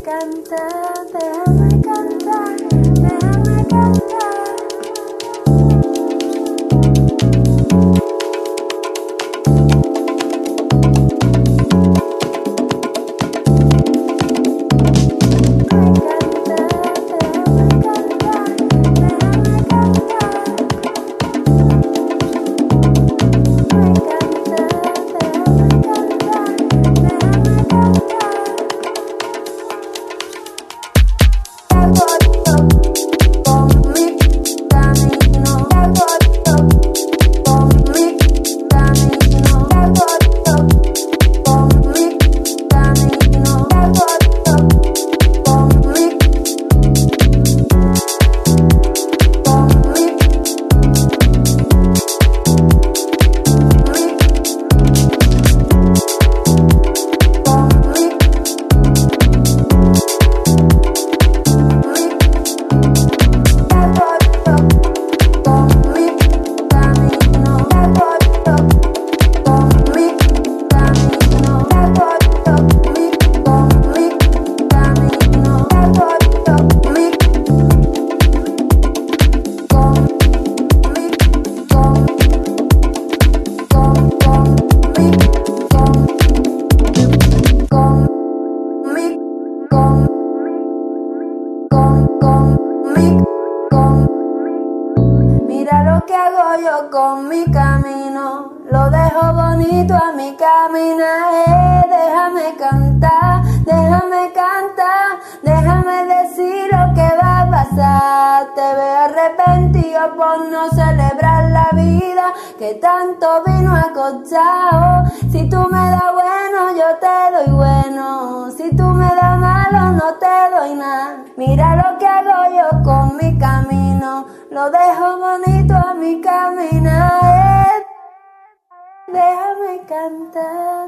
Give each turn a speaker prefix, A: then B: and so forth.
A: cantar, con mi camino, lo dejo bonito a mi caminar. déjame cantar, déjame cantar, déjame decir lo que va a pasar. Te veo arrepentido por no celebrar la vida que tanto vino a costar. Si tú me das bueno, yo te doy bueno. Si tú no te doy nada. Mira lo que hago yo con mi camino, lo dejo bonito a mi caminar. Déjame cantar.